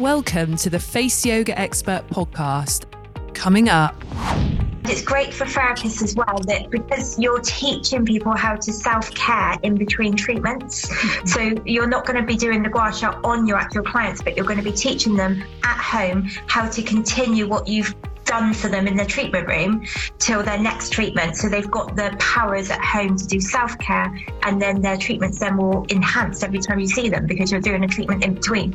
Welcome to the Face Yoga Expert podcast. Coming up. It's great for therapists as well that because you're teaching people how to self care in between treatments. so you're not going to be doing the gua sha on your actual clients, but you're going to be teaching them at home how to continue what you've done for them in the treatment room till their next treatment. So they've got the powers at home to do self care, and then their treatments then will enhance every time you see them because you're doing a treatment in between.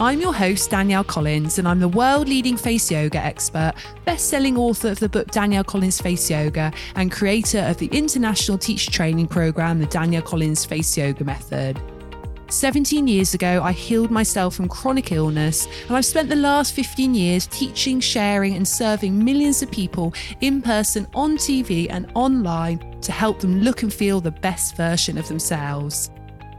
I'm your host, Danielle Collins, and I'm the world leading face yoga expert, best selling author of the book Danielle Collins Face Yoga, and creator of the international teacher training program, the Danielle Collins Face Yoga Method. 17 years ago, I healed myself from chronic illness, and I've spent the last 15 years teaching, sharing, and serving millions of people in person, on TV, and online to help them look and feel the best version of themselves.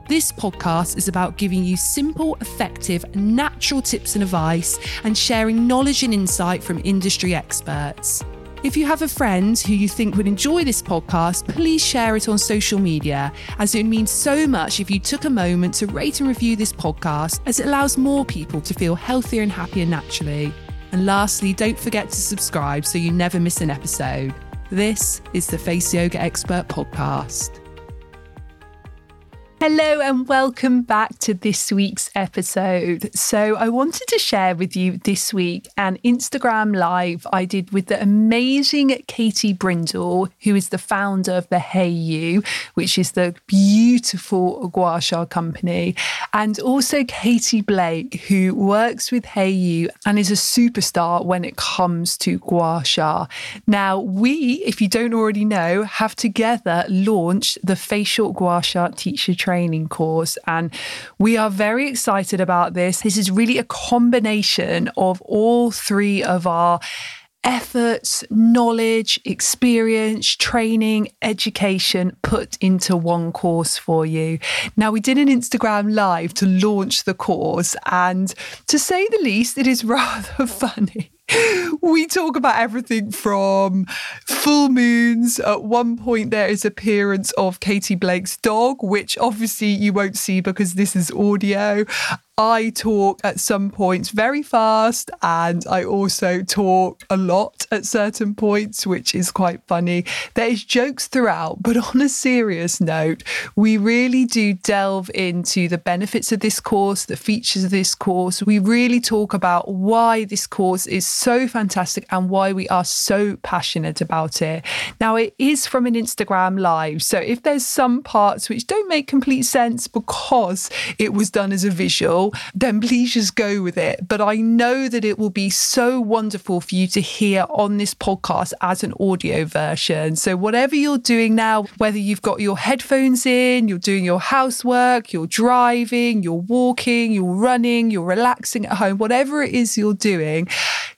This podcast is about giving you simple, effective, natural tips and advice and sharing knowledge and insight from industry experts. If you have a friend who you think would enjoy this podcast, please share it on social media, as it means so much if you took a moment to rate and review this podcast, as it allows more people to feel healthier and happier naturally. And lastly, don't forget to subscribe so you never miss an episode. This is the Face Yoga Expert Podcast. Hello and welcome back to this week's episode. So, I wanted to share with you this week an Instagram live I did with the amazing Katie Brindle, who is the founder of the Hayo'u, which is the beautiful gua sha company, and also Katie Blake, who works with Hayo'u and is a superstar when it comes to gua sha. Now, we, if you don't already know, have together launched the Facial Gua Sha Teacher Training training course. And we are very excited about this. This is really a combination of all three of our efforts, knowledge, experience, training, education put into one course for you. Now, we did an Instagram live to launch the course, and to say the least, it is rather funny we talk about everything from full moons. At one point, there is appearance of Katie Blake's dog, which obviously you won't see because this is audio. I talk at some points very fast and I also talk a lot at certain points, which is quite funny. There is jokes throughout, but on a serious note, we really do delve into the benefits of this course, the features of this course. We really talk about why this course is so fantastic and why we are so passionate about it. Now, it is from an Instagram live. So if there's some parts which don't make complete sense because it was done as a visual, then please just go with it. But I know that it will be so wonderful for you to hear on this podcast as an audio version. So, whatever you're doing now, whether you've got your headphones in, you're doing your housework, you're driving, you're walking, you're running, you're relaxing at home, whatever it is you're doing,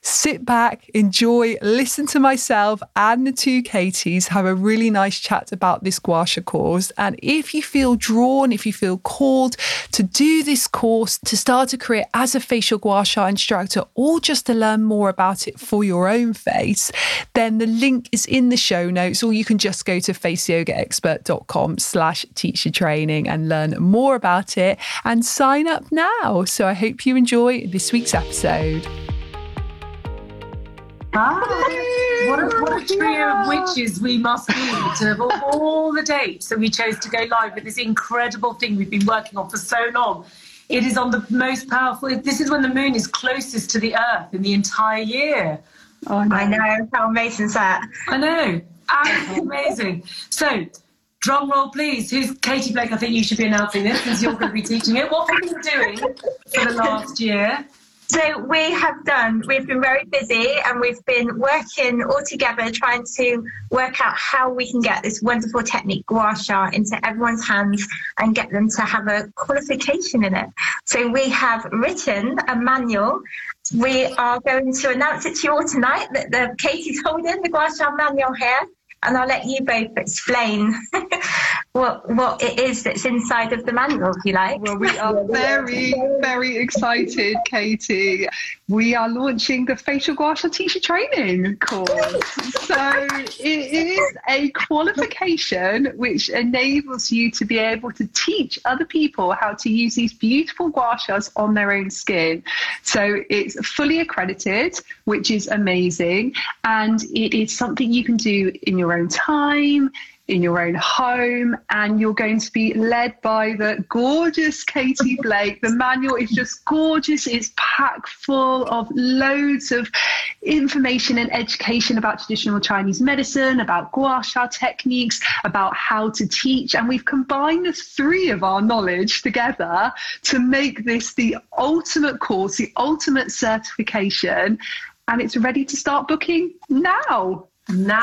sit back, enjoy, listen to myself and the two Katies have a really nice chat about this Guasha course. And if you feel drawn, if you feel called to do this course, to start a career as a facial gua sha instructor or just to learn more about it for your own face, then the link is in the show notes, or you can just go to faceyogaexpert.com slash teacher training and learn more about it and sign up now. So I hope you enjoy this week's episode. Hi. What a, what a trio of witches we must be to have all, all the dates that we chose to go live with this incredible thing we've been working on for so long. It is on the most powerful. This is when the moon is closest to the Earth in the entire year. Oh, no. I know. How amazing is that? I know. Absolutely amazing. So, drum roll, please. Who's Katie Blake? I think you should be announcing this since you're going to be teaching it. What have you been doing for the last year? So we have done, we've been very busy and we've been working all together trying to work out how we can get this wonderful technique gua sha into everyone's hands and get them to have a qualification in it. So we have written a manual. We are going to announce it to you all tonight that the Katie's holding the gua sha manual here and I'll let you both explain what what it is that's inside of the manual, if you like. Well, we are very, very excited, Katie. We are launching the facial gua sha teacher training course. So it is a qualification which enables you to be able to teach other people how to use these beautiful gua shas on their own skin. So it's fully accredited, which is amazing, and it is something you can do in your own time in your own home, and you're going to be led by the gorgeous Katie Blake. The manual is just gorgeous, it's packed full of loads of information and education about traditional Chinese medicine, about gua sha techniques, about how to teach. And we've combined the three of our knowledge together to make this the ultimate course, the ultimate certification. And it's ready to start booking now. Now,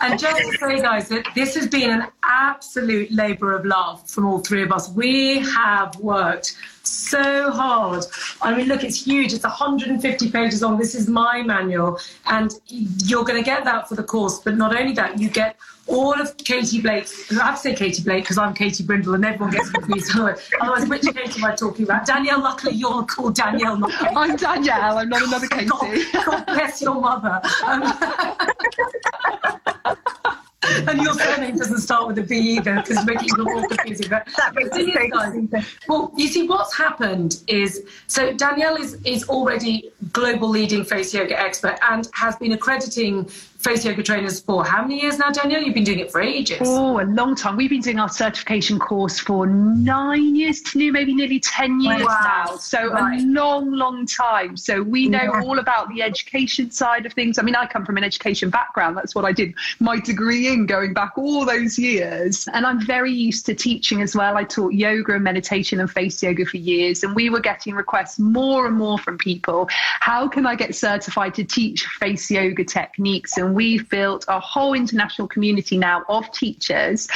and just to say, guys, that this has been an absolute labour of love from all three of us. We have worked so hard. I mean, look, it's huge. It's 150 pages long. This is my manual, and you're going to get that for the course. But not only that, you get all of Katie Blake's. I have to say Katie Blake because I'm Katie Brindle, and everyone gets confused. Otherwise, which Katie am I talking about? Danielle. Luckily, you're called Danielle, not Katie. I'm Danielle. I'm not another Katie. God, God bless your mother. Um, and your surname doesn't start with a B either because it's making it even more confusing. But that makes it guys, well, you see, what's happened is so Danielle is is already global leading face yoga expert and has been accrediting face yoga trainers for how many years now, Danielle? You've been doing it for ages. Oh, a long time. We've been doing our certification course for nine years to new, maybe nearly 10 years wow. now. So right. a long, long time. So we know yeah. all about the education side of things. I mean, I come from an education background. That's what I did my degree in going back all those years. And I'm very used to teaching as well. I taught yoga and meditation and face yoga for years. And we were getting requests more and more from people. How can I get certified to teach face yoga techniques? And we've built a whole international community now of teachers.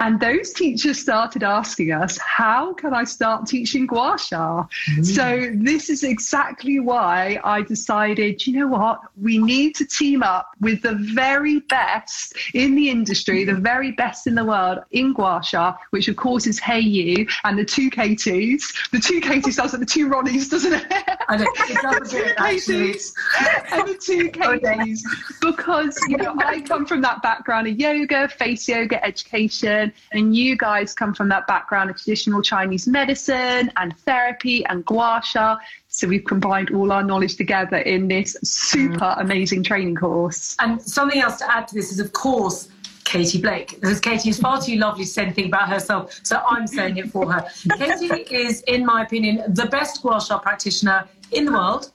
And those teachers started asking us, how can I start teaching gua sha? Mm. So this is exactly why I decided, you know what, we need to team up with the very best in the industry, the very best in the world in gua sha, which of course is Hayo'u and the two Katies. The two Katies sounds like the two Ronnies, doesn't it? I know, it does a and the two Katies. Because because you know I come from that background of yoga, face yoga education, and you guys come from that background of traditional Chinese medicine and therapy and gua sha. So we've combined all our knowledge together in this super mm. amazing training course. And something else to add to this is, of course, Katie Blake. Because Katie is far too lovely to say anything about herself, so I'm saying it for her. Katie is, in my opinion, the best gua sha practitioner in the world.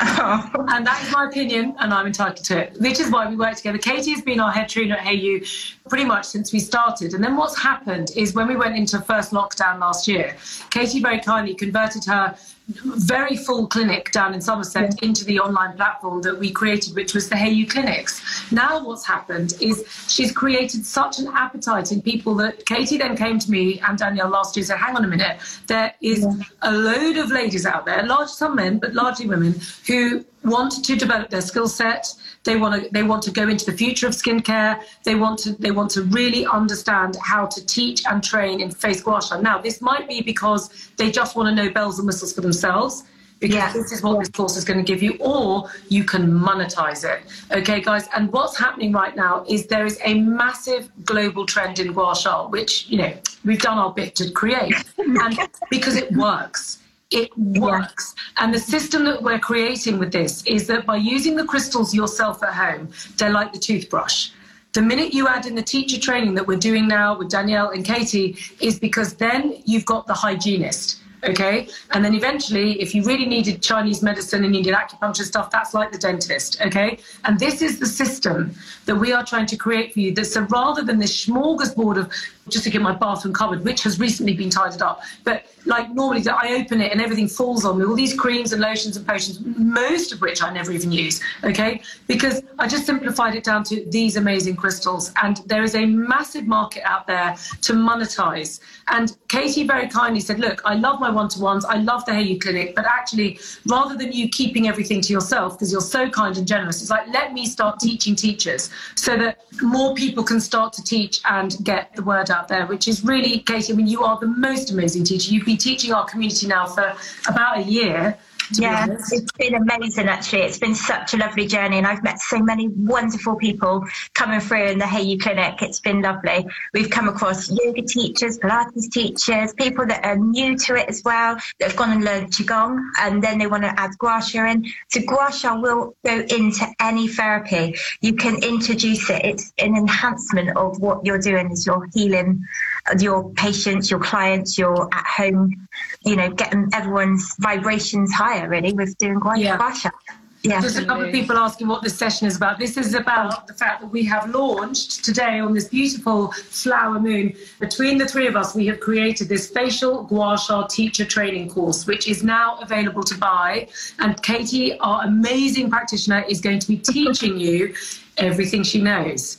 and that is my opinion, and I'm entitled to it, which is why we work together. Katie has been our head trainer at Hayo'u pretty much since we started. And then what's happened is when we went into first lockdown last year, Katie very kindly converted her very full clinic down in Somerset yeah. into the online platform that we created, which was the Hayo'u Clinics. Now, what's happened is she's created such an appetite in people that Katie then came to me and Danielle last year said, Hang on a minute, there is yeah. a load of ladies out there, large some men, but largely women, who want to develop their skill set they want to they want to go into the future of skincare they want to they want to really understand how to teach and train in face gua sha now this might be because they just want to know bells and whistles for themselves because yeah. this is what this course is going to give you, or you can monetize it. Okay, guys. And what's happening right now is there is a massive global trend in gua sha, which you know we've done our bit to create, and because it works it works. And the system that we're creating with this is that by using the crystals yourself at home, they're like the toothbrush. The minute you add in the teacher training that we're doing now with Danielle and Katie, is because then you've got the hygienist okay? And then eventually, if you really needed Chinese medicine and needed acupuncture stuff, that's like the dentist, okay? And this is the system that we are trying to create for you. That so rather than this smorgasbord of just to get my bathroom cupboard, which has recently been tidied up, but like normally I open it and everything falls on me, all these creams and lotions and potions, most of which I never even use, okay? Because I just simplified it down to these amazing crystals. And there is a massive market out there to monetize. And Katie very kindly said, look, I love my my one to ones. I love the Hayo'u Clinic, but actually, rather than you keeping everything to yourself because you're so kind and generous, it's like let me start teaching teachers so that more people can start to teach and get the word out there. Which is really, Katie. I mean, you are the most amazing teacher. You've been teaching our community now for about a year yeah, it's been amazing actually. It's been such a lovely journey, and I've met so many wonderful people coming through in the Hayo'u Clinic. It's been lovely. We've come across yoga teachers, Pilates teachers, people that are new to it as well, that have gone and learned Qigong, and then they want to add Gua Sha in. So Gua Sha will go into any therapy. You can introduce it. It's an enhancement of what you're doing as you're healing your patients, your clients, your at home, you know, getting everyone's vibrations higher really with doing Gua yeah. Yeah. There's a couple of people asking what this session is about. This is about the fact that we have launched today on this beautiful flower moon. Between the three of us, we have created this facial gua sha teacher training course, which is now available to buy. And Katie, our amazing practitioner, is going to be teaching you everything she knows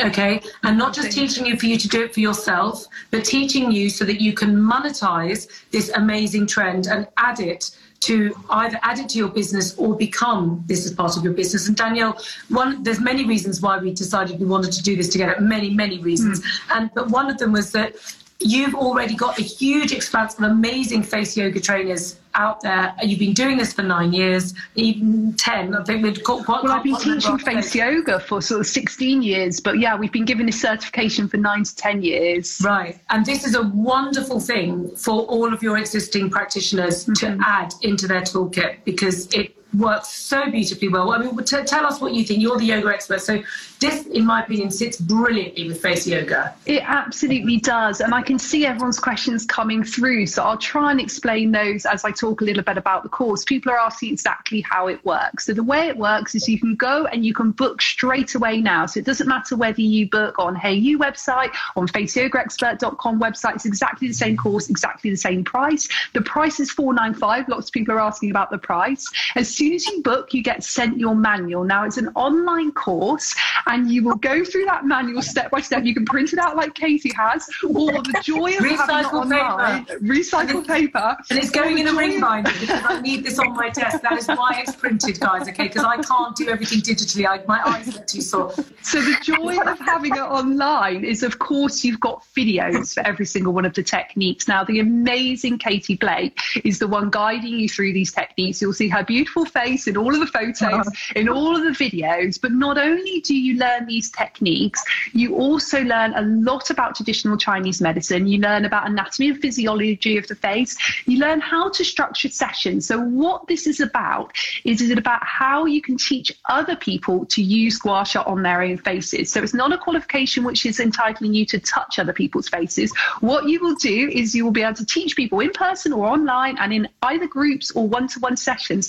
okay? And not just teaching you for you to do it for yourself but teaching you so that you can monetize this amazing trend and add it to either add it to your business or become this as part of your business. And danielle one there's many reasons why we decided we wanted to do this together. Many many reasons. Mm. and but one of them was that you've already got a huge expanse of amazing face yoga trainers out there. You've been doing this for nine years, even 10. I think we've got quite Well, I've been teaching face yoga for sort of 16 years, but yeah, we've been given this certification for nine to 10 years. Right. And this is a wonderful thing for all of your existing practitioners mm-hmm. to add into their toolkit because it works so beautifully well. I mean, t- tell us what you think. You're the yoga expert. So, this, in my opinion, sits brilliantly with face yoga. It absolutely does. And I can see everyone's questions coming through. So, I'll try and explain those as I talk a little bit about the course. People are asking exactly how it works. So, the way it works is you can go and you can book straight away now. So, it doesn't matter whether you book on Hayo'u website, on faceyogaexpert.com website, it's exactly the same course, exactly the same price. The price is 495 Lots of people are asking about the price. As soon as you book, you get sent your manual. Now, it's an online course, and you will go through that manual step by step. You can print it out like Katie has, or the joy of recycle online, paper. recycle paper. And it's going in a ring binder because I need this on my desk. That is why it's printed, guys, okay? Because I can't do everything digitally. I, my eyes are too sore. So the joy of having it online is, of course, you've got videos for every single one of the techniques. Now, the amazing Katie Blake is the one guiding you through these techniques. You'll see her beautiful face in all of the photos, uh-huh. in all of the videos. But not only do you learn these techniques, you also learn a lot about traditional Chinese medicine. You learn about anatomy and physiology of the face. You learn how to structure sessions. So, what this is about is, is it about how you can teach other people to use gua sha on their own faces. So, it's not a qualification which is entitling you to touch other people's faces. What you will do is you will be able to teach people in person or online and in either groups or one to one sessions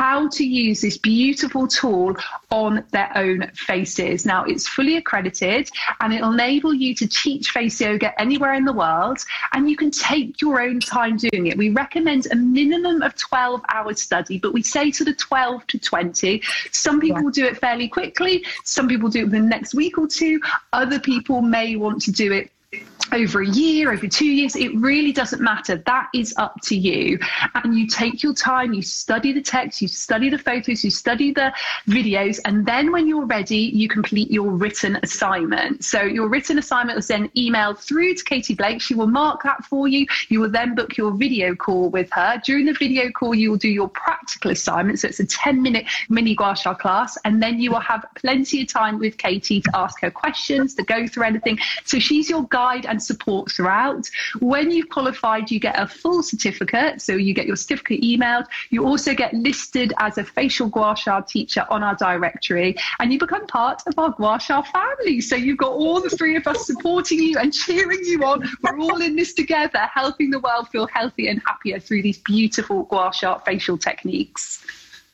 how to use this beautiful tool on their own faces. Now, it's fully accredited and it'll enable you to teach face yoga anywhere in the world, and you can take your own time doing it. We recommend a minimum of 12 hours study, but we say sort of 12 to 20. Some people yeah. do it fairly quickly, some people do it within the next week or two, other people may want to do it over a year, over two years, it really doesn't matter. That is up to you. And you take your time, you study the text, you study the photos, you study the videos, and then when you're ready, you complete your written assignment. So your written assignment is then emailed through to Katie Blake. She will mark that for you. You will then book your video call with her. During the video call, you will do your practical assignment. So it's a 10 minute mini gua sha class, and then you will have plenty of time with Katie to ask her questions, to go through anything. So she's your guide and support throughout. When you've qualified, you get a full certificate. So you get your certificate emailed. You also get listed as a facial gua sha teacher on our directory and you become part of our gua sha family. So you've got all the three of us supporting you and cheering you on. We're all in this together, helping the world feel healthy and happier through these beautiful gua sha facial techniques.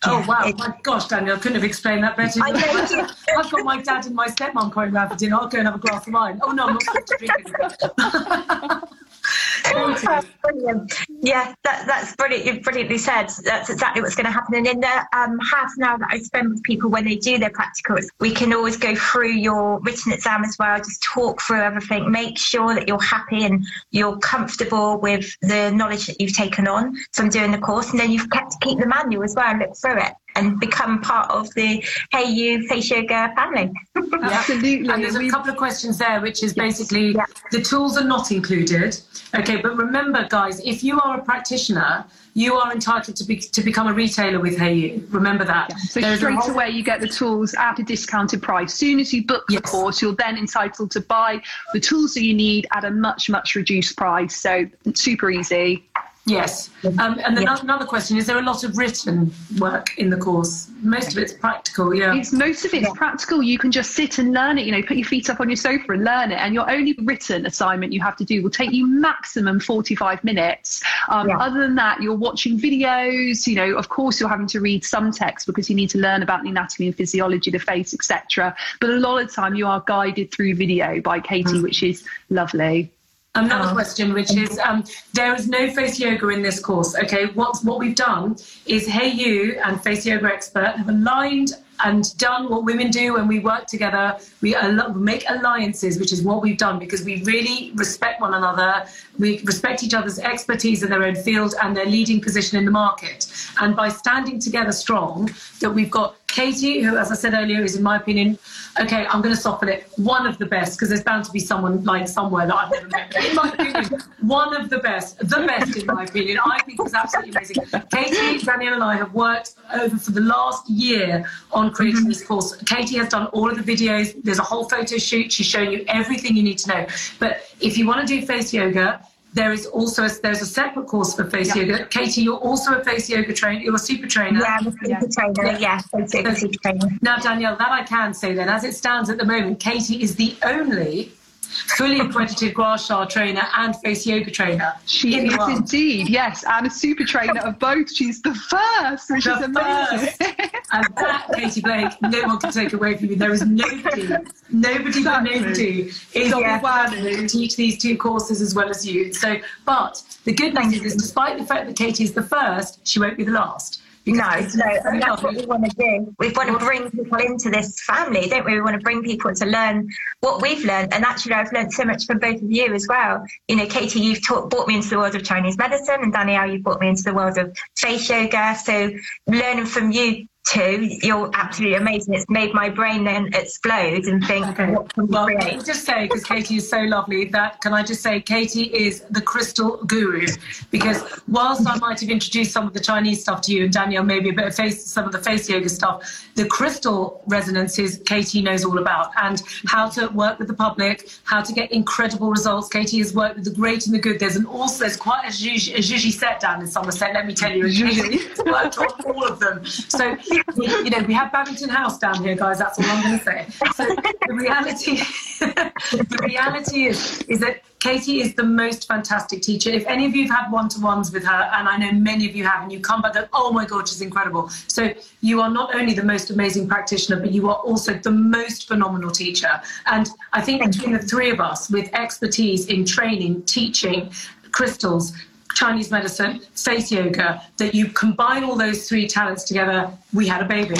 Oh wow! It, my gosh, Danielle, I couldn't have explained that better. I've got my dad and my stepmom coming round for dinner. I'll go and have a glass of wine. Oh no, I'm not supposed to drink brilliant. Yeah, that, that's brilliant. You've brilliantly said. That's exactly what's going to happen. And in the um, half an hour that I spend with people when they do their practicals, we can always go through your written exam as well. Just talk through everything. Make sure that you're happy and you're comfortable with the knowledge that you've taken on from doing the course. And then you've kept to keep the manual as well and look through it and become part of the Hayo'u Face Yoga family. Absolutely. And there's a couple of questions there, which is basically Yeah. the tools are not included. Okay, but remember, guys, if you are a practitioner, you are entitled to be to become a retailer with Hayo'u. Remember that. So There's a straight whole- away, you get the tools at a discounted price. Soon as you book the course, you're then entitled to buy the tools that you need at a much, much reduced price. So super easy. Yes. Um, and then Yeah. another question: Is there a lot of written work in the course? Most of it's practical. Yeah. It's most of it's Yeah. practical. You can just sit and learn it. You know, put your feet up on your sofa and learn it. And your only written assignment you have to do will take you maximum forty-five minutes. Um, Yeah. Other than that, you're watching videos. You know, of course, you're having to read some text because you need to learn about the anatomy and physiology of the face, etc. But a lot of time, you are guided through video by Katie, which is lovely. Another Oh. question, which is, um, there is no face yoga in this course. Okay, what's what we've done is, Hayo'u and Face Yoga Expert have aligned and done what women do when we work together. We al- make alliances, which is what we've done because we really respect one another. We respect each other's expertise in their own field and their leading position in the market. And by standing together strong, that we've got Katie, who, as I said earlier, is in my opinion, okay, I'm going to soften it, one of the best, because there's bound to be someone like somewhere that I've never met. In my opinion, one of the best, the best in my opinion. I think is absolutely amazing. Katie, Danielle, and I have worked over for the last year on creating mm-hmm. this course. Katie has done all of the videos. There's a whole photo shoot. She's showing you everything you need to know. But if you want to do face yoga, there is also a, there's a separate course for face yoga. Katie, you're also a face yoga trainer. You're a super trainer. Yeah, I'm a super trainer. Yeah, I'm super, super trainer. Now, Danielle, that I can say then, as it stands at the moment, Katie is the only fully accredited Gua Sha trainer and face yoga trainer She in is indeed, yes, and a super trainer of both. She's the first, which The is amazing. And that, Katie Blake, no one can take away from you. There is nobody, nobody but Exactly. nobody is the planet who can teach these two courses as well as you. So, but the good news is, despite the fact that Katie is the first, she won't be the last. No, no, and that's what we want to do. We want to bring people into this family, don't we? We want to bring people to learn what we've learned. And actually, I've learned so much from both of you as well. You know, Katie, you've taught, brought me into the world of Chinese medicine, and Danielle, you brought me into the world of face yoga. So, learning from you two, you're absolutely amazing. It's made my brain then explode and think, Okay. what can we Well, let create? me just say, because Katie is so lovely, that can I just say, Katie is the crystal guru. Because whilst I might have introduced some of the Chinese stuff to you, and Danielle maybe a bit of face, some of the face yoga stuff, the crystal resonances Katie knows all about, and how to work with the public, how to get incredible results. Katie has worked with the great and the good. There's an also there's quite a zhuzh, a zhuzhy set down in Somerset. Let me tell you, and Katie worked on all of them. So we, you know, we have Babington House down here, guys. That's all I'm going to say. So the reality, the reality is, is that Katie is the most fantastic teacher. If any of you have had one-to-ones with her, and I know many of you have, and you come back and oh my god, she's incredible. So you are not only the most amazing practitioner, but you are also the most phenomenal teacher. And I think between the three of us, with expertise in training, teaching, crystals, Chinese medicine, face yoga, that you combine all those three talents together, we had a baby.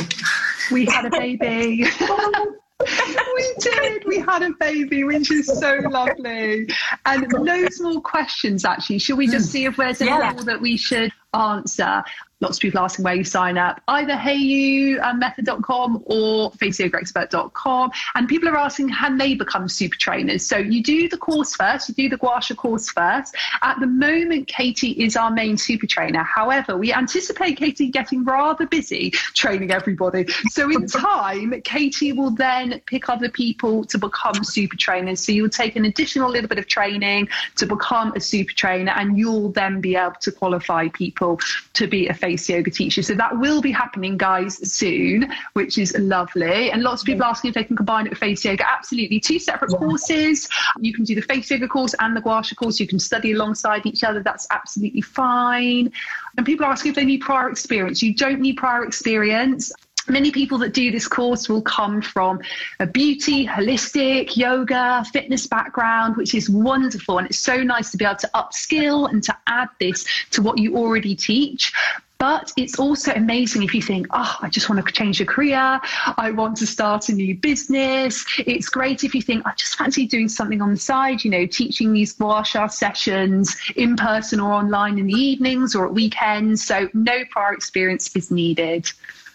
We had a baby. we did. We had a baby, which is so lovely. And loads more questions, actually. Should we just see if there's any Yeah. more that we should answer? Lots of people asking where you sign up, either heyyou.method.com uh, or faceyogaexpert.com. And people are asking, can they become super trainers? So you do the course first, you do the Gua Sha course first. At the moment, Katie is our main super trainer. However, we anticipate Katie getting rather busy training everybody. So in time, Katie will then pick other people to become super trainers. So you'll take an additional little bit of training to become a super trainer, and you'll then be able to qualify people to be a face yoga teacher. So that will be happening, guys, soon, which is lovely. And lots of people asking if they can combine it with face yoga. Absolutely. Two separate courses. You can do the face yoga course and the Gua Sha course. You can study alongside each other. That's absolutely fine. And people are asking if they need prior experience. You don't need prior experience. Many people that do this course will come from a beauty, holistic, yoga, fitness background, which is wonderful. And it's so nice to be able to upskill and to add this to what you already teach. But it's also amazing if you think, oh, I just want to change a career. I want to start a new business. It's great if you think, I just fancy doing something on the side, you know, teaching these gua sha sessions in person or online in the evenings or at weekends. So no prior experience is needed.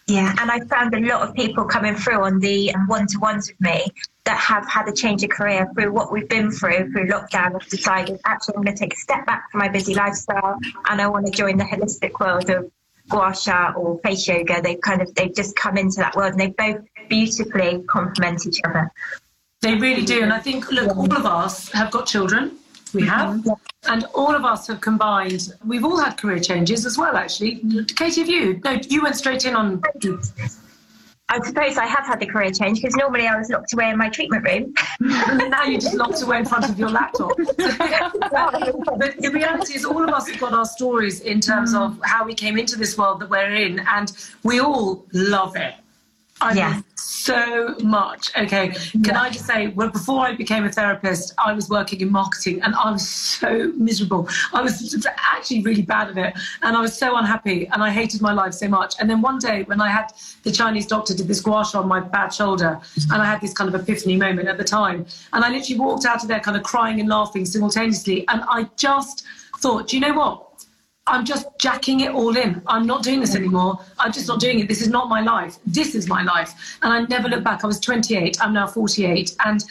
Yeah, and I found a lot of people coming through on the um, one to ones with me that have had a change of career through what we've been through through lockdown have decided actually I'm going to take a step back from my busy lifestyle and I want to join the holistic world of gua sha or face yoga. They've kind of they've just come into that world and they both beautifully complement each other. They really do, and I think look, all of us have got children. We have, mm-hmm. and all of us have combined. We've all had career changes as well, actually. Katie, have you? No, you went straight in on. I suppose I have had the career change because normally I was locked away in my treatment room. and now you're just locked away in front of your laptop. but the reality is, all of us have got our stories in terms of how we came into this world that we're in, and we all love it. I yeah. mean, so much. Okay, can yeah. I just say, well, before I became a therapist, I was working in marketing and I was so miserable. I was actually really bad at it and I was so unhappy and I hated my life so much. And then one day when I had the Chinese doctor did this gua sha on my bad shoulder and I had this kind of epiphany moment at the time. And I literally walked out of there kind of crying and laughing simultaneously. And I just thought, do you know what? I'm just jacking it all in. I'm not doing this anymore. I'm just not doing it. This is not my life. This is my life. And I never look back. I was 28. I'm now 48. And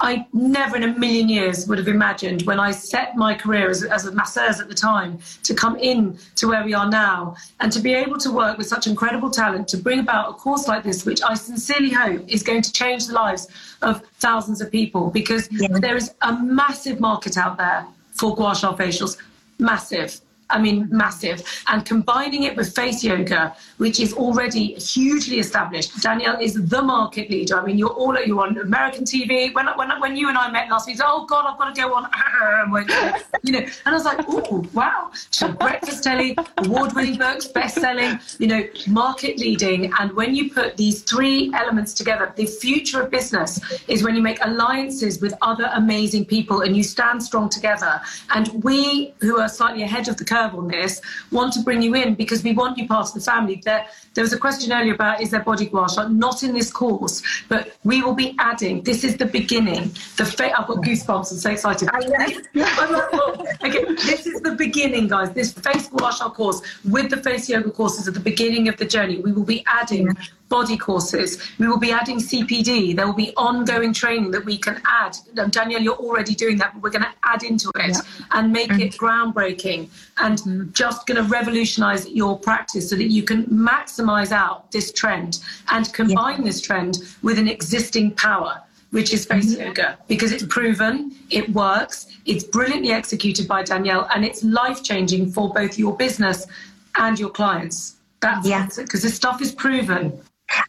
I never in a million years would have imagined when I set my career as, as a masseuse at the time to come in to where we are now and to be able to work with such incredible talent to bring about a course like this, which I sincerely hope is going to change the lives of thousands of people because yeah. there is a massive market out there for gua sha facials. Massive I mean, massive. And combining it with face yoga, which is already hugely established. Danielle is the market leader. I mean, you're all you're on American TV. When when when you and I met last week, oh God, I've got to go on. you know, and I was like, oh wow, breakfast telly, award-winning books, best-selling, you know, market leading. And when you put these three elements together, the future of business is when you make alliances with other amazing people and you stand strong together. And we who are slightly ahead of the curve curve on this, want to bring you in because we want you part of the family. There, there was a question earlier about is there body gua? Not in this course, but we will be adding. This is the beginning. The fa- I've got goosebumps. I'm so excited. okay, this is the beginning, guys. This face gua sha course with the face yoga courses at the beginning of the journey. We will be adding body courses. We will be adding CPD. There will be ongoing training that we can add. Danielle, you're already doing that, but we're going to add into it yeah. and make mm-hmm. it groundbreaking and just going to revolutionize your practice so that you can maximize out this trend and combine yeah. this trend with an existing power which is face yoga, because it's proven, it works, it's brilliantly executed by Danielle, and it's life changing for both your business and your clients. That's yeah. because this stuff is proven.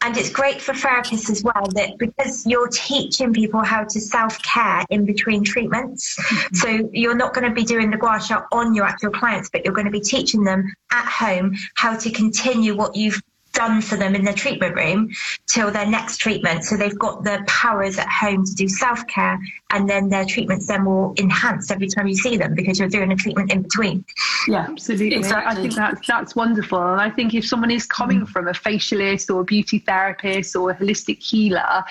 And it's great for therapists as well that because you're teaching people how to self care in between treatments. Mm-hmm. So you're not going to be doing the gua sha on your actual clients, but you're going to be teaching them at home how to continue what you've done for them in their treatment room till their next treatment. So they've got the powers at home to do self care, and then their treatments then will enhance every time you see them because you're doing a treatment in between. Yeah, absolutely. Exactly. I think that's that's wonderful, and I think if someone is coming mm. from a facialist or a beauty therapist or a holistic healer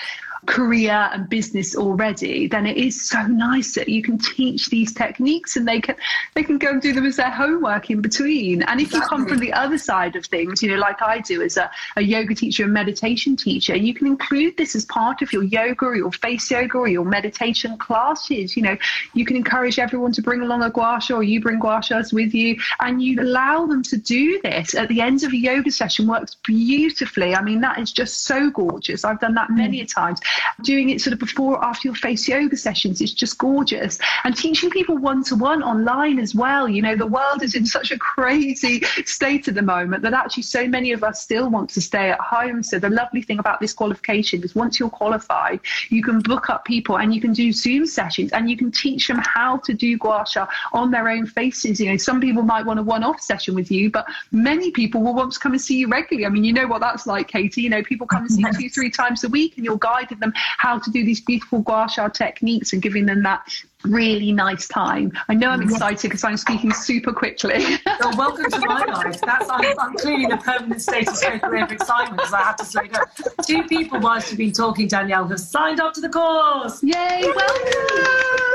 career and business already, then it is so nice that you can teach these techniques and they can they can go and do them as their homework in between. And if exactly. you come from the other side of things, you know, like I do as a, a yoga teacher and meditation teacher, you can include this as part of your yoga or your face yoga or your meditation classes. You know, you can encourage everyone to bring along a gua sha or you bring gua shas with you and you allow them to do this at the end of a yoga session works beautifully. I mean, that is just so gorgeous. I've done that many mm. times doing it sort of before or after your face yoga sessions. It's just gorgeous. And teaching people one to one online as well. You know, the world is in such a crazy state at the moment that actually so many of us still want to stay at home. So the lovely thing about this qualification is once you're qualified, you can book up people and you can do Zoom sessions and you can teach them how to do gua sha on their own faces. You know, some people might want a one-off session with you, but many people will want to come and see you regularly. I mean, you know what that's like, Katie. You know, people come and see you two, three times a week, and you're guiding them how to do these beautiful gua sha techniques and giving them that really nice time. I know I'm excited because I'm speaking super quickly. well, welcome to my life. That's I'm, I'm clearly the permanent state of of excitement because I have to slow down. Two people, whilst you've been talking, Danielle, have signed up to the course. Yay! Welcome.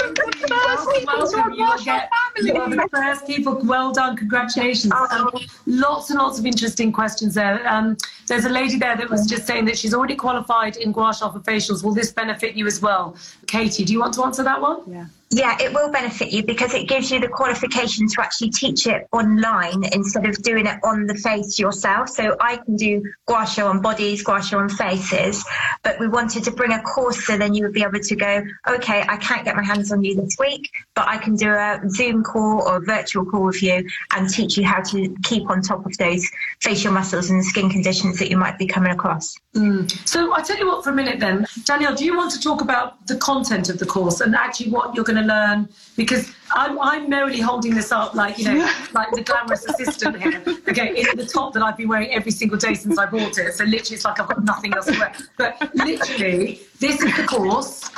Welcome, welcome. You, will get, you are the first people. Well done. Congratulations. Um, lots and lots of interesting questions there. Um, there's a lady there that was just saying that she's already qualified in gua sha for facials. Will this benefit you as well? Katie, do you want to answer that one? Yeah. Yeah, it will benefit you because it gives you the qualification to actually teach it online instead of doing it on the face yourself. So I can do gua sha on bodies, gua sha on faces, but we wanted to bring a course so then you would be able to go, okay, I can't get my hands on you this week, but I can do a Zoom call or a virtual call with you and teach you how to keep on top of those facial muscles and skin conditions that you might be coming across. Mm. So I tell you what, for a minute then, Danielle, do you want to talk about the content of the course and actually what you're going to learn because I'm, I'm merely holding this up like you know like the glamorous assistant here. Okay in the top that I've been wearing every single day since I bought it so literally it's like I've got nothing else to wear. But literally this is the course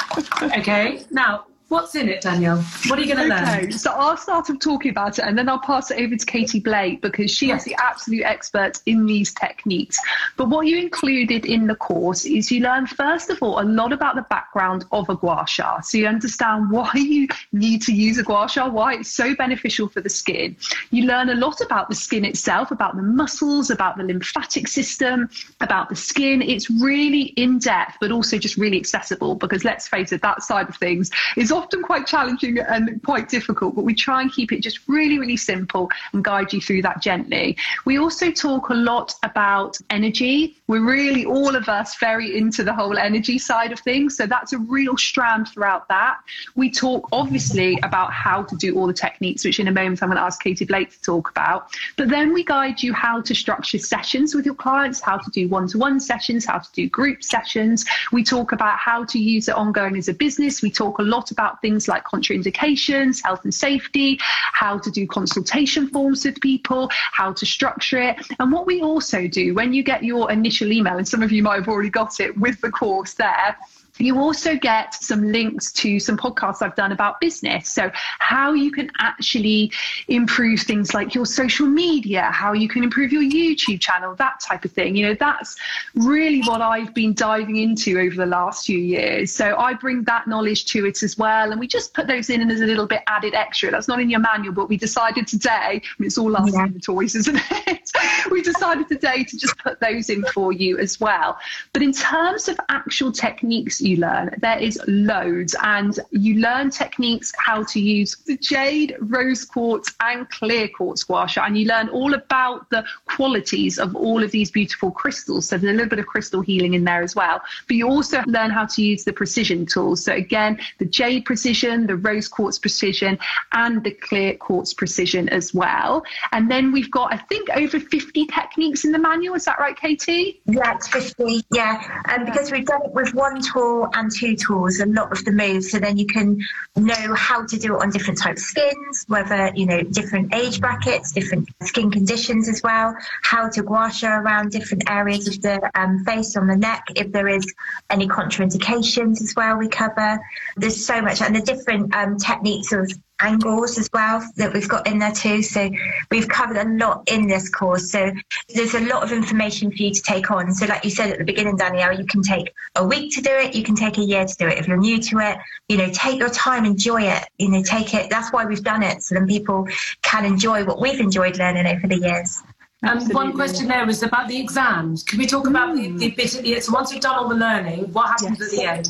okay? Now What's in it, Danielle? What are you going to okay, learn? So I'll start off talking about it and then I'll pass it over to Katie Blake because she yes. is the absolute expert in these techniques. But what you included in the course is you learn, first of all, a lot about the background of a gua sha. So you understand why you need to use a gua sha, why it's so beneficial for the skin. You learn a lot about the skin itself, about the muscles, about the lymphatic system, about the skin. It's really in depth, but also just really accessible because let's face it, that side of things is often quite challenging and quite difficult, but we try and keep it just really, really simple and guide you through that gently. We also talk a lot about energy. We're really, all of us, very into the whole energy side of things. So that's a real strand throughout that. We talk obviously about how to do all the techniques, which in a moment I'm going to ask Katie Blake to talk about. But then we guide you how to structure sessions with your clients, how to do one to one sessions, how to do group sessions. We talk about how to use it ongoing as a business. We talk a lot about about things like contraindications, health and safety, how to do consultation forms with people, how to structure it. And what we also do when you get your initial email, and some of you might have already got it with the course there, you also get some links to some podcasts I've done about business. So, how you can actually improve things like your social media, how you can improve your YouTube channel, that type of thing. You know, that's really what I've been diving into over the last few years. So, I bring that knowledge to it as well. And we just put those in as a little bit added extra. That's not in your manual, but we decided today, I mean, it's all last yeah. the toys, isn't it? we decided today to just put those in for you as well. But in terms of actual techniques, you learn. There is loads, and you learn techniques how to use the jade, rose quartz, and clear quartz sha, and you learn all about the qualities of all of these beautiful crystals. So there's a little bit of crystal healing in there as well. But you also learn how to use the precision tools. So again, the jade precision, the rose quartz precision, and the clear quartz precision as well. And then we've got, I think, over 50 techniques in the manual. Is that right, Katie? Yeah, it's 50. Yeah, and because we've done it with one tool and two tools, a lot of the moves, so then you can know how to do it on different types of skins, whether, you know, different age brackets, different skin conditions as well, how to gua sha around different areas of the um, face on the neck, if there is any contraindications as well, we cover. There's so much, and the different um, techniques of angles as well that we've got in there too. So we've covered a lot in this course. So there's a lot of information for you to take on. So like you said at the beginning, Danielle, you can take a week to do it. You can take a year to do it. If you're new to it, you know, take your time, enjoy it, you know, take it. That's why we've done it. So then people can enjoy what we've enjoyed learning over the years. And one question there was about the exams. Can we talk about mm. the, the bit at the end? So once we've done all the learning, what happens yes. at the end?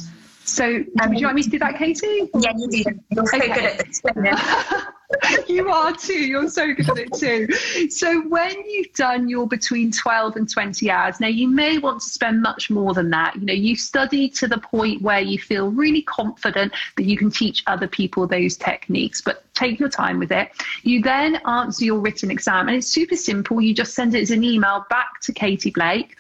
So, um, would you like me to do that, Katie? Yeah, you do. You're so okay. good at explaining. you are too. You're so good at it too. So when you've done your between 12 and 20 hours, now you may want to spend much more than that. You know, you study to the point where you feel really confident that you can teach other people those techniques, but take your time with it. You then answer your written exam, and it's super simple. You just send it as an email back to Katie Blake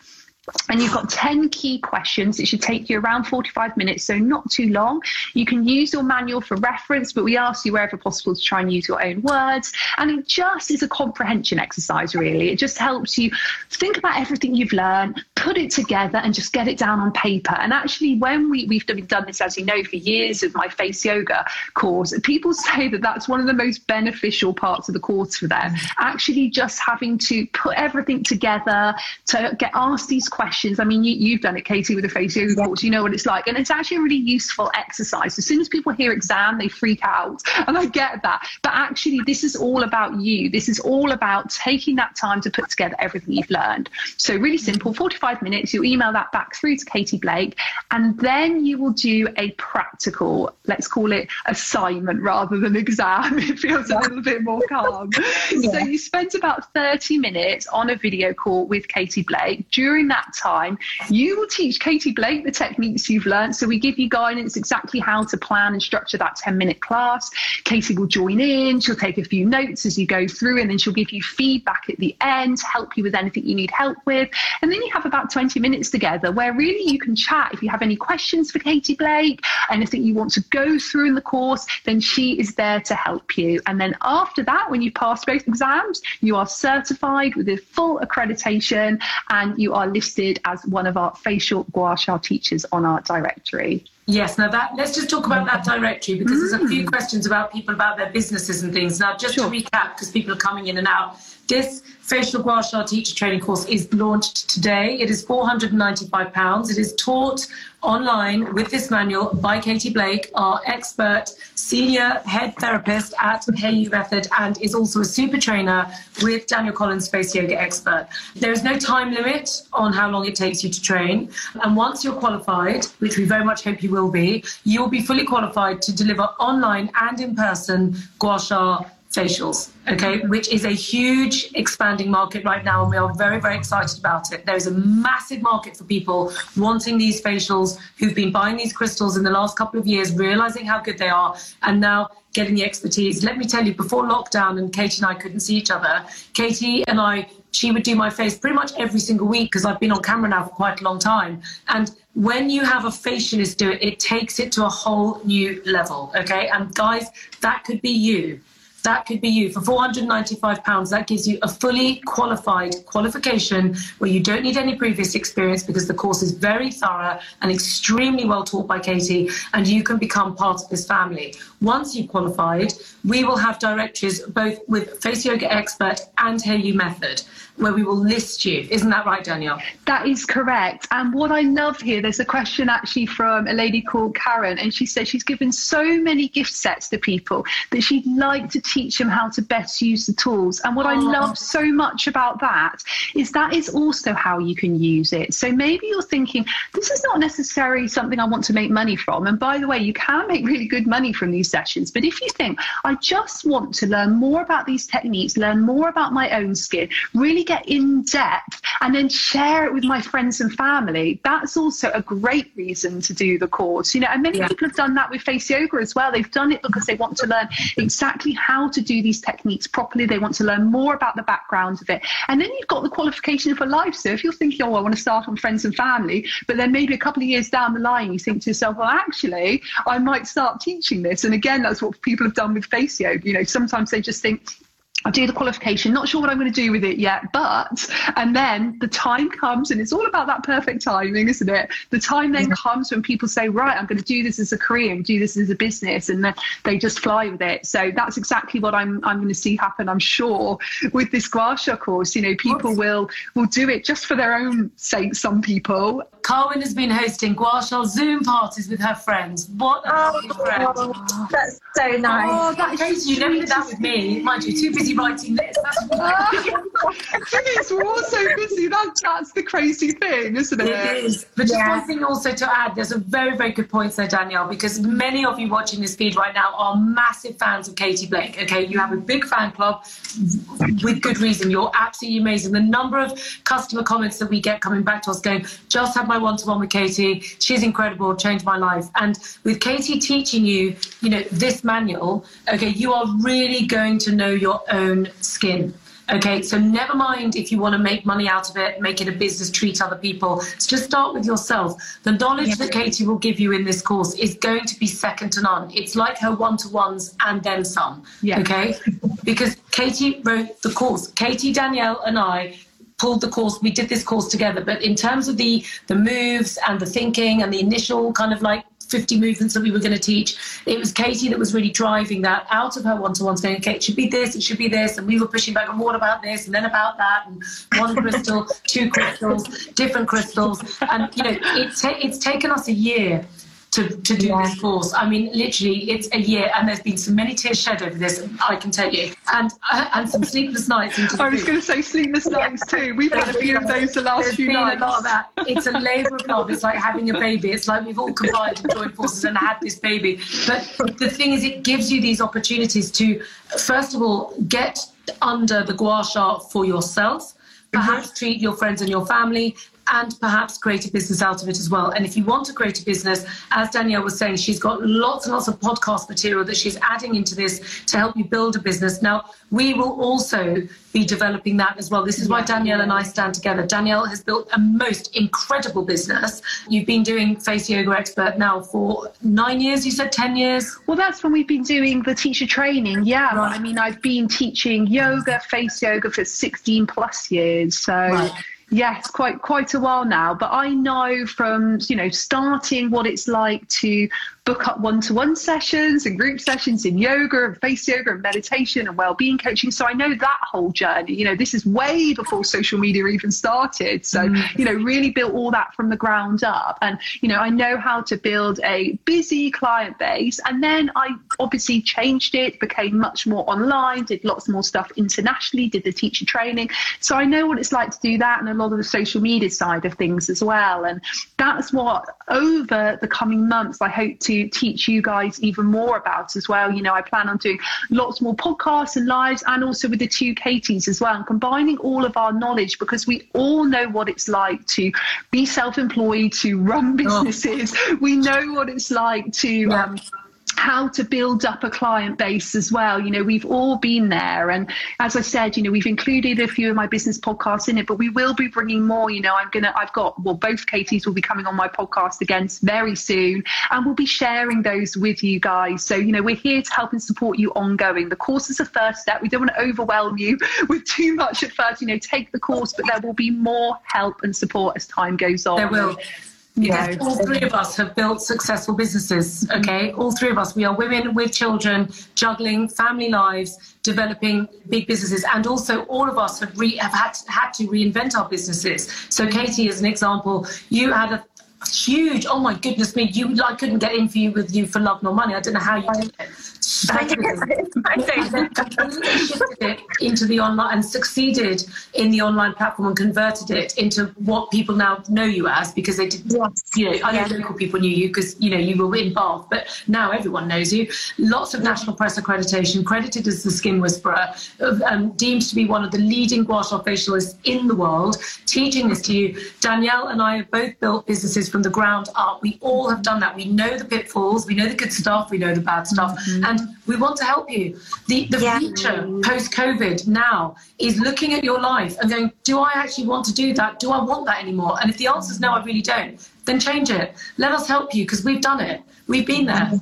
and you've got 10 key questions. It should take you around 45 minutes, so not too long. You can use your manual for reference, but we ask you wherever possible to try and use your own words. And it just is a comprehension exercise, really. It just helps you think about everything you've learned, put it together, and just get it down on paper. And actually, when we, we've done this, as you know, for years with my face yoga course, people say that that's one of the most beneficial parts of the course for them. Mm. Actually, just having to put everything together, to get asked these questions. I mean, you, have done it, Katie, with the face yoga yeah. course. You know what it's like. And it's actually a really useful exercise. As soon as people hear exam, they freak out. And I get that. But actually, this is all about you. This is all about taking that time to put together everything you've learned. So, really simple 45 minutes. You'll email that back through to Katie Blake. And then you will do a practical, let's call it assignment rather than exam. It feels a little bit more calm. Yeah. So, you spent about 30 minutes on a video call with Katie Blake. During that time, you will teach Katie Blake the techniques you've learned. So we give you guidance exactly how to plan and structure that 10 minute class. Katie will join in, she'll take a few notes as you go through, and then she'll give you feedback at the end, help you with anything you need help with. And then you have about 20 minutes together where really you can chat. If you have any questions for Katie Blake, anything you want to go through in the course, then she is there to help you. And then after that, when you pass both exams, you are certified with a full accreditation and you are listed listed as one of our facial gua sha teachers on our directory. Yes, now that let's just talk about that directory because mm. there's a few mm. questions about people about their businesses and things. Now, just sure. to recap, because people are coming in and out, this facial gua sha teacher training course is launched today. It is £495. It is taught online with this manual by Katie Blake, our expert senior head therapist at Hayo'u Method, and is also a super trainer with Danielle Collins, face yoga expert. There is no time limit on how long it takes you to train. And once you're qualified, which we very much hope you will be, you will be fully qualified to deliver online and in person gua sha facials, okay, which is a huge expanding market right now, and we are very, very excited about it. There's a massive market for people wanting these facials who've been buying these crystals in the last couple of years, realizing how good they are, and now getting the expertise. Let me tell you, before lockdown, and Katie and I couldn't see each other, Katie and I she would do my face pretty much every single week because I've been on camera now for quite a long time. And when you have a facialist do it, it takes it to a whole new level. Okay. And guys, that could be you. That could be you. For £495, that gives you a fully qualified qualification where you don't need any previous experience because the course is very thorough and extremely well taught by Katie, and you can become part of this family. Once you've qualified, we will have directories both with Face Yoga Expert and Hayo'u Method where we will list you. Isn't that right, Danielle? That is correct. And what I love here, there's a question actually from a lady called Karen, and she says she's given so many gift sets to people that she'd like to teach them how to best use the tools. And what oh. I love so much about that is that is also how you can use it. So maybe you're thinking, this is not necessarily something I want to make money from. And by the way, you can make really good money from these sessions. But if you think, I just want to learn more about these techniques, learn more about my own skin, really get in depth and then share it with my friends and family, that's also a great reason to do the course. You know, and many yeah. people have done that with face yoga as well. They've done it because they want to learn exactly how to do these techniques properly. They want to learn more about the background of it. And then you've got the qualification for life. So if you're thinking, oh, I want to start on friends and family, but then maybe a couple of years down the line, you think to yourself, well, actually, I might start teaching this. And again, that's what people have done with face yoga. You know, sometimes they just think, I do the qualification, not sure what I'm going to do with it yet, but, and then the time comes, and it's all about that perfect timing, isn't it? The time then comes when people say, right, I'm going to do this as a career and do this as a business, and then they just fly with it. So that's exactly what I'm, I'm going to see happen, I'm sure, with this Gua Sha course. You know, people will, will do it just for their own sake, some people. Carwyn has been hosting Gua Sha Zoom parties with her friends. What a oh, friend. That's so nice. Oh, that is you never did that with me. Mind you, too busy writing this. is, we're all so busy. That, that's the crazy thing, isn't it? It is. But just one thing also to add, there's a very, very good point there, Danielle, because many of you watching this feed right now are massive fans of Katie Blake. Okay, you have a big fan club with good reason. You're absolutely amazing. The number of customer comments that we get coming back to us going, just had my one-to-one with Katie. She's incredible, changed my life. And with Katie teaching you, you know, this manual, okay, you are really going to know your own skin. Okay, so never mind if you want to make money out of it, make it a business, treat other people. So just start with yourself. The knowledge that Katie will give you in this course is going to be second to none. It's like her one to ones and then some. Yeah. Okay, because Katie wrote the course. Katie, Danielle, and I pulled the course. We did this course together. But in terms of the the moves and the thinking and the initial kind of like 50 movements that we were going to teach. It was Katie that was really driving that out of her one-to-ones, going, okay, it should be this, it should be this, and we were pushing back, and what about this, and then about that, and one crystal, two crystals, different crystals, and you know, it ta- it's taken us a year. To, to do Yeah. this course, I mean, literally, it's a year, and there's been so many tears shed over this. I can tell you, and uh, and some sleepless nights. I was going to say sleepless nights too. We've had a few of those the last There's few been nights. a lot of that. It's a labour of love. It's like having a baby. It's like we've all combined and joined forces and had this baby. But the thing is, it gives you these opportunities to, first of all, get under the gua sha for yourself. Perhaps treat your friends and your family, and perhaps create a business out of it as well. And if you want to create a business, as Danielle was saying, she's got lots and lots of podcast material that she's adding into this to help you build a business. Now, we will also be developing that as well. This is why Danielle and I stand together. Danielle has built a most incredible business. You've been doing Face Yoga Expert now for nine years, you said 10 years? Well, that's when we've been doing the teacher training. Yeah, Right. I mean, I've been teaching yoga, face yoga for 16 plus years. So. Right. Yes, quite quite a while now. But I know from you know starting what it's like to book up one-to-one sessions and group sessions in yoga and face yoga and meditation and well-being coaching. So I know that whole journey. You know, this is way before social media even started. So mm. you know, really built all that from the ground up. And you know, I know how to build a busy client base. And then I obviously changed it, became much more online, did lots more stuff internationally, did the teacher training. So I know what it's like to do that and a lot of the social media side of things as well. And that's what over the coming months I hope to teach you guys even more about as well. You know, I plan on doing lots more podcasts and lives and also with the two Katies as well and combining all of our knowledge because we all know what it's like to be self-employed, to run businesses. We know what it's like to Yeah. um, how to build up a client base as well. You know, we've all been there. And as I said, you know, we've included a few of my business podcasts in it, but we will be bringing more. You know, I'm going to, I've got, well, both Katie's will be coming on my podcast again very soon, and we'll be sharing those with you guys. So, you know, we're here to help and support you ongoing. The course is a first step. We don't want to overwhelm you with too much at first. You know, take the course, but there will be more help and support as time goes on. There will. You know, all three of us have built successful businesses, mm-hmm. okay? All three of us. We are women with children, juggling family lives, developing big businesses, and also all of us have, re- have had, had to reinvent our businesses. So, mm-hmm. Katie, as an example, you had a huge, oh my goodness me, you I couldn't get in for you with you for love nor money. I don't know how you did it. I don't- I And don't completely shifted it into the online and succeeded in the online platform and converted it into what people now know you as because they did Yes. you know know Yeah. local people knew you because you know you were in Bath but now everyone knows you. Lots of national press accreditation credited as the skin whisperer um, deemed to be one of the leading gua facialists in the world teaching this to you. Danielle and I have both built businesses from the ground up. We all have done that. We know the pitfalls we know the good stuff we know the bad stuff and we want to help you the the Yeah. future post COVID now is looking at your life and going, do I actually want to do that? Do I want that anymore? And if the answer is no, I really don't, then change it. Let us help you because we've done it. We've been there.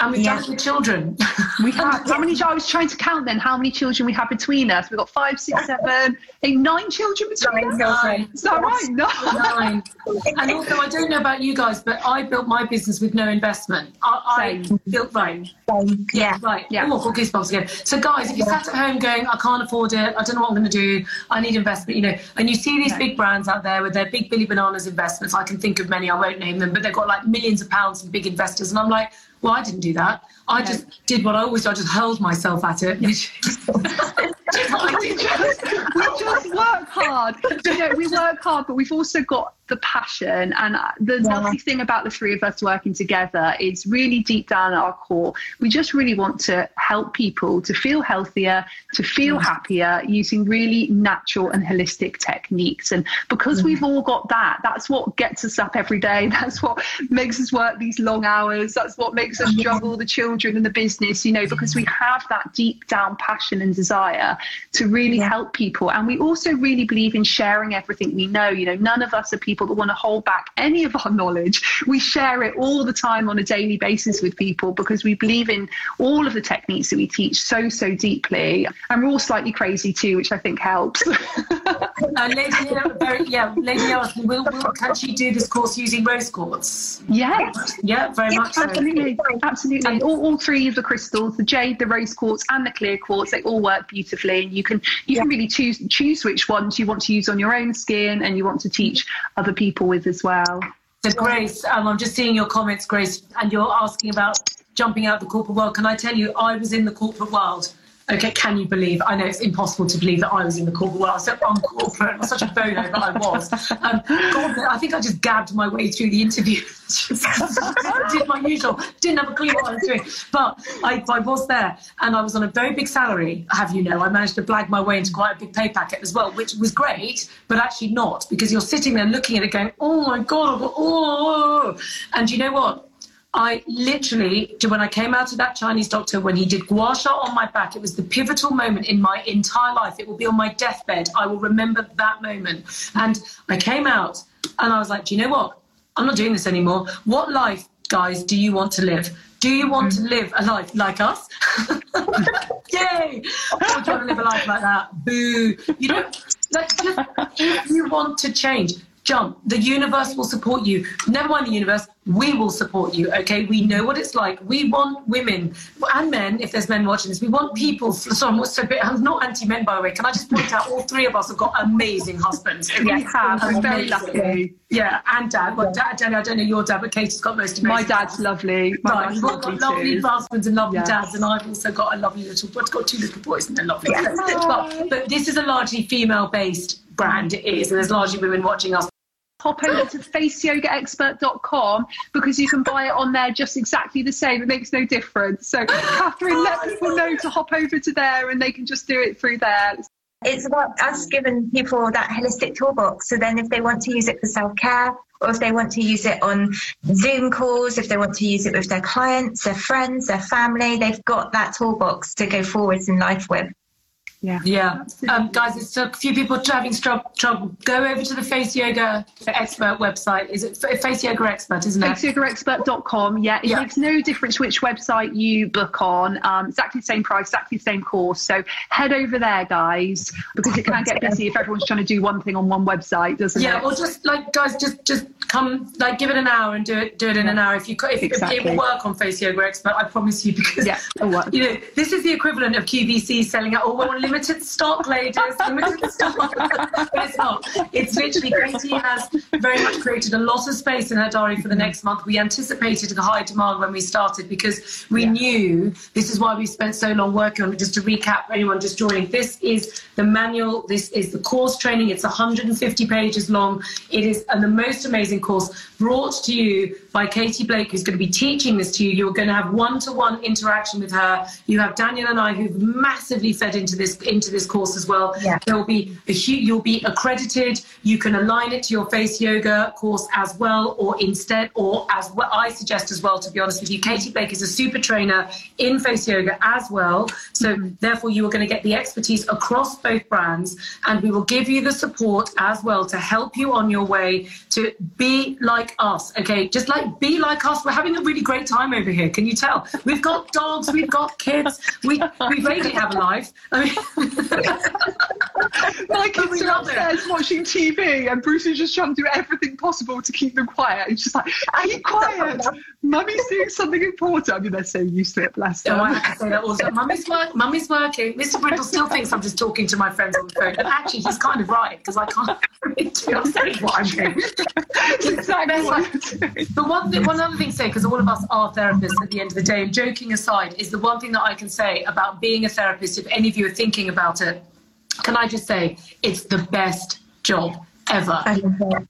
And we've Yeah. done it with children. We have how many? I was trying to count then how many children we have between us. We've got five, six, seven, eight, nine children between Nine us. children. Is that right? No. Nine. And also, I don't know about you guys, but I built my business with no investment. I, I built right. Yeah. Right. Yeah. Oh, I've got goosebumps again. So, guys, if you sat at home going, I can't afford it, I don't know what I'm going to do, I need investment, you know, and you see these No. big brands out there with their big Billy Bananas investments, I can think of many, I won't name them, but they've got like millions of pounds and big investors. And I'm like, well, I didn't do that. I No. just did what I always do, I just hurled myself at it. Which, which is what I we just, we just work hard. you know, we work hard, but we've also got the passion. And the yeah. lovely thing about the three of us working together is really deep down at our core, we just really want to help people to feel healthier, to feel mm. happier using really natural and holistic techniques. And because mm. we've all got that, that's what gets us up every day. That's what makes us work these long hours. That's what makes us juggle the children and the business, you know, because we have that deep down passion and desire to really yeah. help people. And we also really believe in sharing everything we know. You know, none of us are people that want to hold back any of our knowledge. We share it all the time on a daily basis with people because we believe in all of the techniques that we teach so, so deeply. And we're all slightly crazy too, which I think helps. uh, Lady, very, yeah, Lady will can she do this course using rose quartz? Yeah. Yeah, very much Absolutely. So. Absolutely. all, all three of the crystals, the jade, the rose quartz, and the clear quartz, they all work beautifully. And you can you yeah. can really choose choose which ones you want to use on your own skin and you want to teach other people with as well. So Grace, um, I'm just seeing your comments, Grace, and you're asking about jumping out of the corporate world. Can I tell you, I was in the corporate world Okay, can you believe? I know it's impossible to believe that I was in the corporate world. So I'm corporate. I'm such a bono, but I was. Um, God, I think I just gabbed my way through the interview. did my usual. Didn't have a clue what I was doing. But I, I was there, and I was on a very big salary. Have you know? I managed to blag my way into quite a big pay packet as well, which was great, but actually not because you're sitting there looking at it, going, "Oh my God!" Oh, and you know what? I literally, when I came out of that Chinese doctor, when he did gua sha on my back, it was the pivotal moment in my entire life. It will be on my deathbed. I will remember that moment. And I came out and I was like, do you know what? I'm not doing this anymore. What life, guys, do you want to live? Do you want to live a life like us? Yay! Or do you want to live a life like that? Boo! You know, like, if you want to change, jump. The universe will support you. Never mind the universe, we will support you. Okay, we know what it's like. We want women and men, if there's men watching this, we want people. So I'm so I'm not anti men, by the way. Can I just point out all three of us have got amazing husbands? Yes, have. I'm very lucky. Yeah, and dad. Well, dad, Jenny, I don't know your dad, but Katie's got most of my dad's lovely. My right, we've got lovely husbands and lovely yes. dads, and I've also got a lovely little. I've got two little boys, and they're lovely. Yes. but, but this is a largely female-based brand. It is, and there's largely women watching us hop over to faceyogaexpert.com because you can buy it on there just exactly the same. It makes no difference. So, Catherine, let people know to hop over to there and they can just do it through there. It's about us giving people that holistic toolbox. So then, if they want to use it for self care, or if they want to use it on Zoom calls, if they want to use it with their clients, their friends, their family, they've got that toolbox to go forwards in life with. Yeah. Yeah. Um, guys, it's a few people having trouble. Go over to the Face Yoga Expert website. Is it Face Yoga Expert, isn't it? FaceYogaExpert.com. Yeah. It yeah. makes no difference which website you book on. Um, exactly the same price, exactly the same course. So head over there, guys, because it can get busy if everyone's trying to do one thing on one website, doesn't yeah, it? Yeah. Or just like, guys, just just come, like, give it an hour and do it do it in yeah. an hour. If you if, exactly. if it will work on Face Yoga Expert, I promise you, because yeah, you know this is the equivalent of QVC selling out. Oh, well, limited stock, ladies, limited stock. but it's not. It's literally Katie has very much created a lot of space in her diary for the mm-hmm. next month. We anticipated a high demand when we started because we yeah. knew this is why we spent so long working on it. Just to recap, for anyone just joining, this is the manual. This is the course training. It's 150 pages long. It is and the most amazing course brought to you by Katie Blake, who's going to be teaching this to you. You're going to have one-to-one interaction with her. You have Danielle and I, who've massively fed into this into this course as well. Yeah. There will be a you'll be accredited. You can align it to your face yoga course as well, or instead, or as what I suggest as well. To be honest with you, Katie Blake is a super trainer in face yoga as well. So mm-hmm. therefore, you are going to get the expertise across both brands, and we will give you the support as well to help you on your way to be like us. Okay, just like be like us. We're having a really great time over here. Can you tell? We've got dogs. We've got kids. We we really have a life. I mean, Kids are upstairs watching TV, and Bruce is just trying to do everything possible to keep them quiet. He's just like, keep quiet. Mummy's doing something important. I mean, they're so used to it, bless them. Oh, I have to say that also. Mummy's, work, Mummy's working. Mr. Brindle still thinks I'm just talking to my friends on the phone. But actually, he's kind of right, because I can't really saying what I'm doing. exactly. But one, one other thing to say, because all of us are therapists at the end of the day, and joking aside, is the one thing that I can say about being a therapist, if any of you are thinking about it, can I just say it's the best job ever.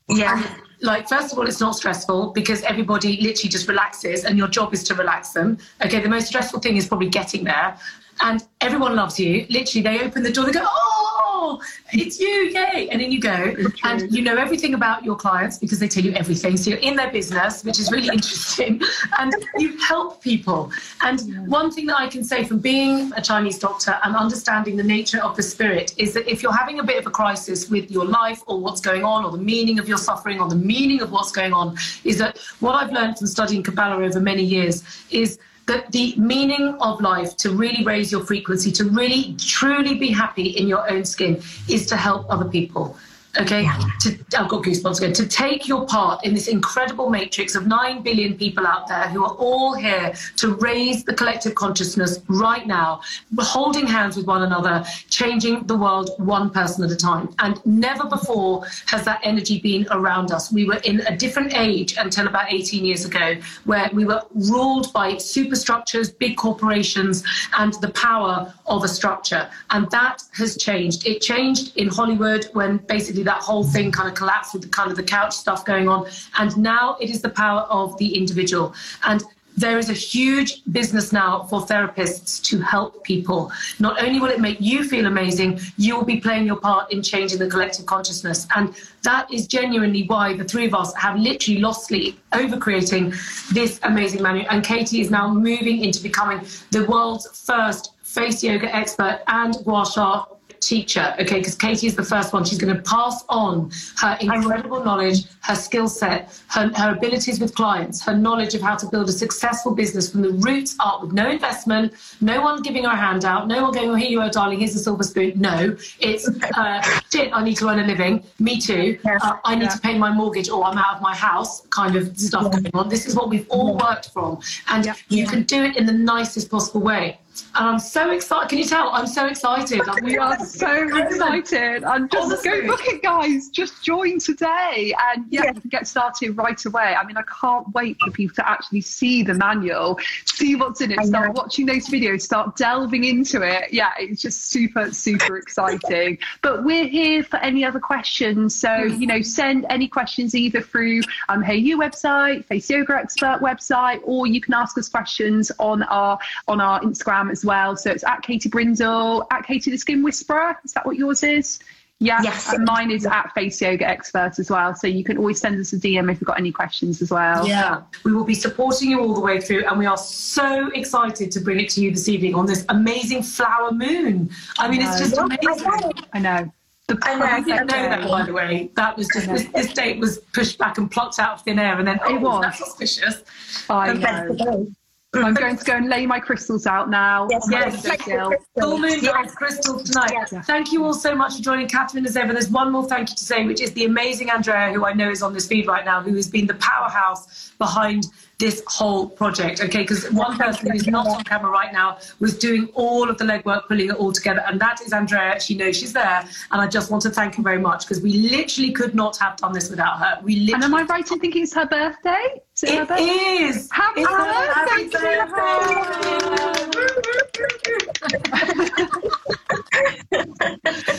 Yeah. And, like first of all it's not stressful because everybody literally just relaxes and your job is to relax them okay the most stressful thing is probably getting there and everyone loves you literally they open the door they go oh Oh, it's you yay. And then you go and you know everything about your clients because they tell you everything. So you're in their business which is really interesting. And you help people. And one thing that i can say from being a chinese doctor and understanding the nature of the spirit is that if you're having a bit of a crisis with your life or what's going on or the meaning of your suffering or the meaning of what's going on is that what i've learned from studying kabbalah over many years is that the meaning of life to really raise your frequency, to really truly be happy in your own skin, is to help other people. Okay, to, I've got goosebumps again. To take your part in this incredible matrix of nine billion people out there who are all here to raise the collective consciousness right now, holding hands with one another, changing the world one person at a time. And never before has that energy been around us. We were in a different age until about 18 years ago, where we were ruled by superstructures, big corporations, and the power of a structure. And that has changed. It changed in Hollywood when basically that whole thing kind of collapsed with the kind of the couch stuff going on. And now it is the power of the individual. And there is a huge business now for therapists to help people. Not only will it make you feel amazing, you will be playing your part in changing the collective consciousness. And that is genuinely why the three of us have literally lost sleep over creating this amazing manual. And Katie is now moving into becoming the world's first face yoga expert and gua sha teacher, okay? Because Katie is the first one. She's going to pass on her incredible knowledge, her skill set, her, her abilities with clients, her knowledge of how to build a successful business from the roots up with no investment, no one giving her a handout, no one going, oh, here you are, darling, here's a silver spoon. No, it's, uh, shit, I need to earn a living. Me too. Uh, I need to pay my mortgage or I'm out of my house kind of stuff going on. This is what we've all worked from. And you can do it in the nicest possible way. And I'm so excited. Can you tell? I'm so excited. Like, We are so excited. And just Honestly. go book it, guys. Just join today and yeah, Yeah. get started right away. I mean, I can't wait for people to actually see the manual, see what's in it, start watching those videos, start delving into it. Yeah, it's just super, super exciting. But we're here for any other questions. So, you know, send any questions either through um, Hayo'u website, Face Yoga Expert website, or you can ask us questions on our on our Instagram as well. So it's at Katie Brindle, at Katie the Skin Whisperer. Is that what yours is? Yeah, Yes. and mine is at Face Yoga Expert as well. So you can always send us a DM if you've got any questions as well. Yeah, we will be supporting you all the way through, and we are so excited to bring it to you this evening on this amazing flower moon. I mean, it's just amazing. I know. The I know, I didn't know that, by the way. That was just this, this date was pushed back and plucked out of thin air, and then oh, It was. that's suspicious. I The know. Of days. I'm going to go and lay my crystals out now. Yes, yes. windowsill. Full moon Yeah. dance crystals tonight. Yeah. Thank you all so much for joining Catherine as ever. There's one more thank you to say, which is the amazing Andrea, who I know is on this feed right now, who has been the powerhouse behind this whole project. Okay, because one person who's not on camera right now was doing all of the legwork, pulling it all together, and that is Andrea. She knows she's there, and I just want to thank her very much because we literally could not have done this without her. We literally. And am I right in thinking it's her birthday? Is it, her It birthday? is. Happy It's birthday, So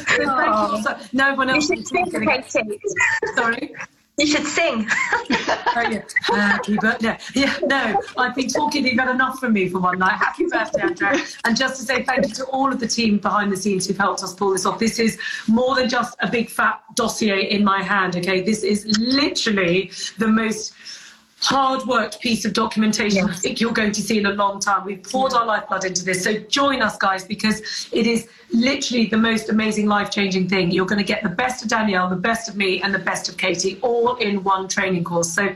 thank you all so- No one You else should is sing, going to Katie. Sorry. You should sing. Happy birthday. Yeah, no, I've been talking. You've had enough from me for one night. Happy birthday, Andrea. And just to say thank you to all of the team behind the scenes who've helped us pull this off. This is more than just a big fat dossier in my hand, okay? This is literally the most hard worked piece of documentation I think you're going to see in a long time. We've poured our lifeblood into this. So join us, guys, because it is literally the most amazing, life changing thing. You're going to get the best of Danielle, the best of me, and the best of Katie all in one training course. So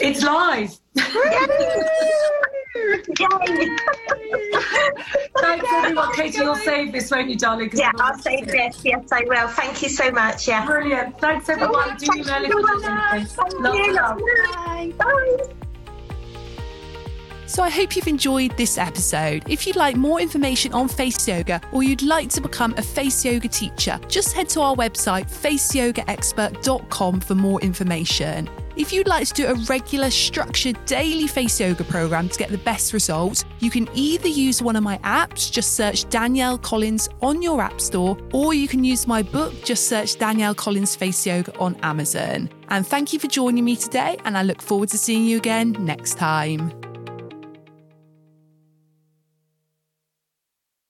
it's live. Yay. Thanks, everyone. Katie, you'll save this, won't you, darling? Yeah, I'll save wants it. this. Yes, I will. Thank you so much. Yeah. Brilliant. Thanks, everyone. Oh, Do email if you need anything. Thank Love, you. love. Bye. Bye. So I hope you've enjoyed this episode. If you'd like more information on face yoga or you'd like to become a face yoga teacher, just head to our website faceyogaexpert.com for more information. If you'd like to do a regular, structured daily face yoga program to get the best results, you can either use one of my apps, just search Danielle Collins on your App Store, or you can use my book, just search Danielle Collins Face Yoga on Amazon. And thank you for joining me today, and I look forward to seeing you again next time.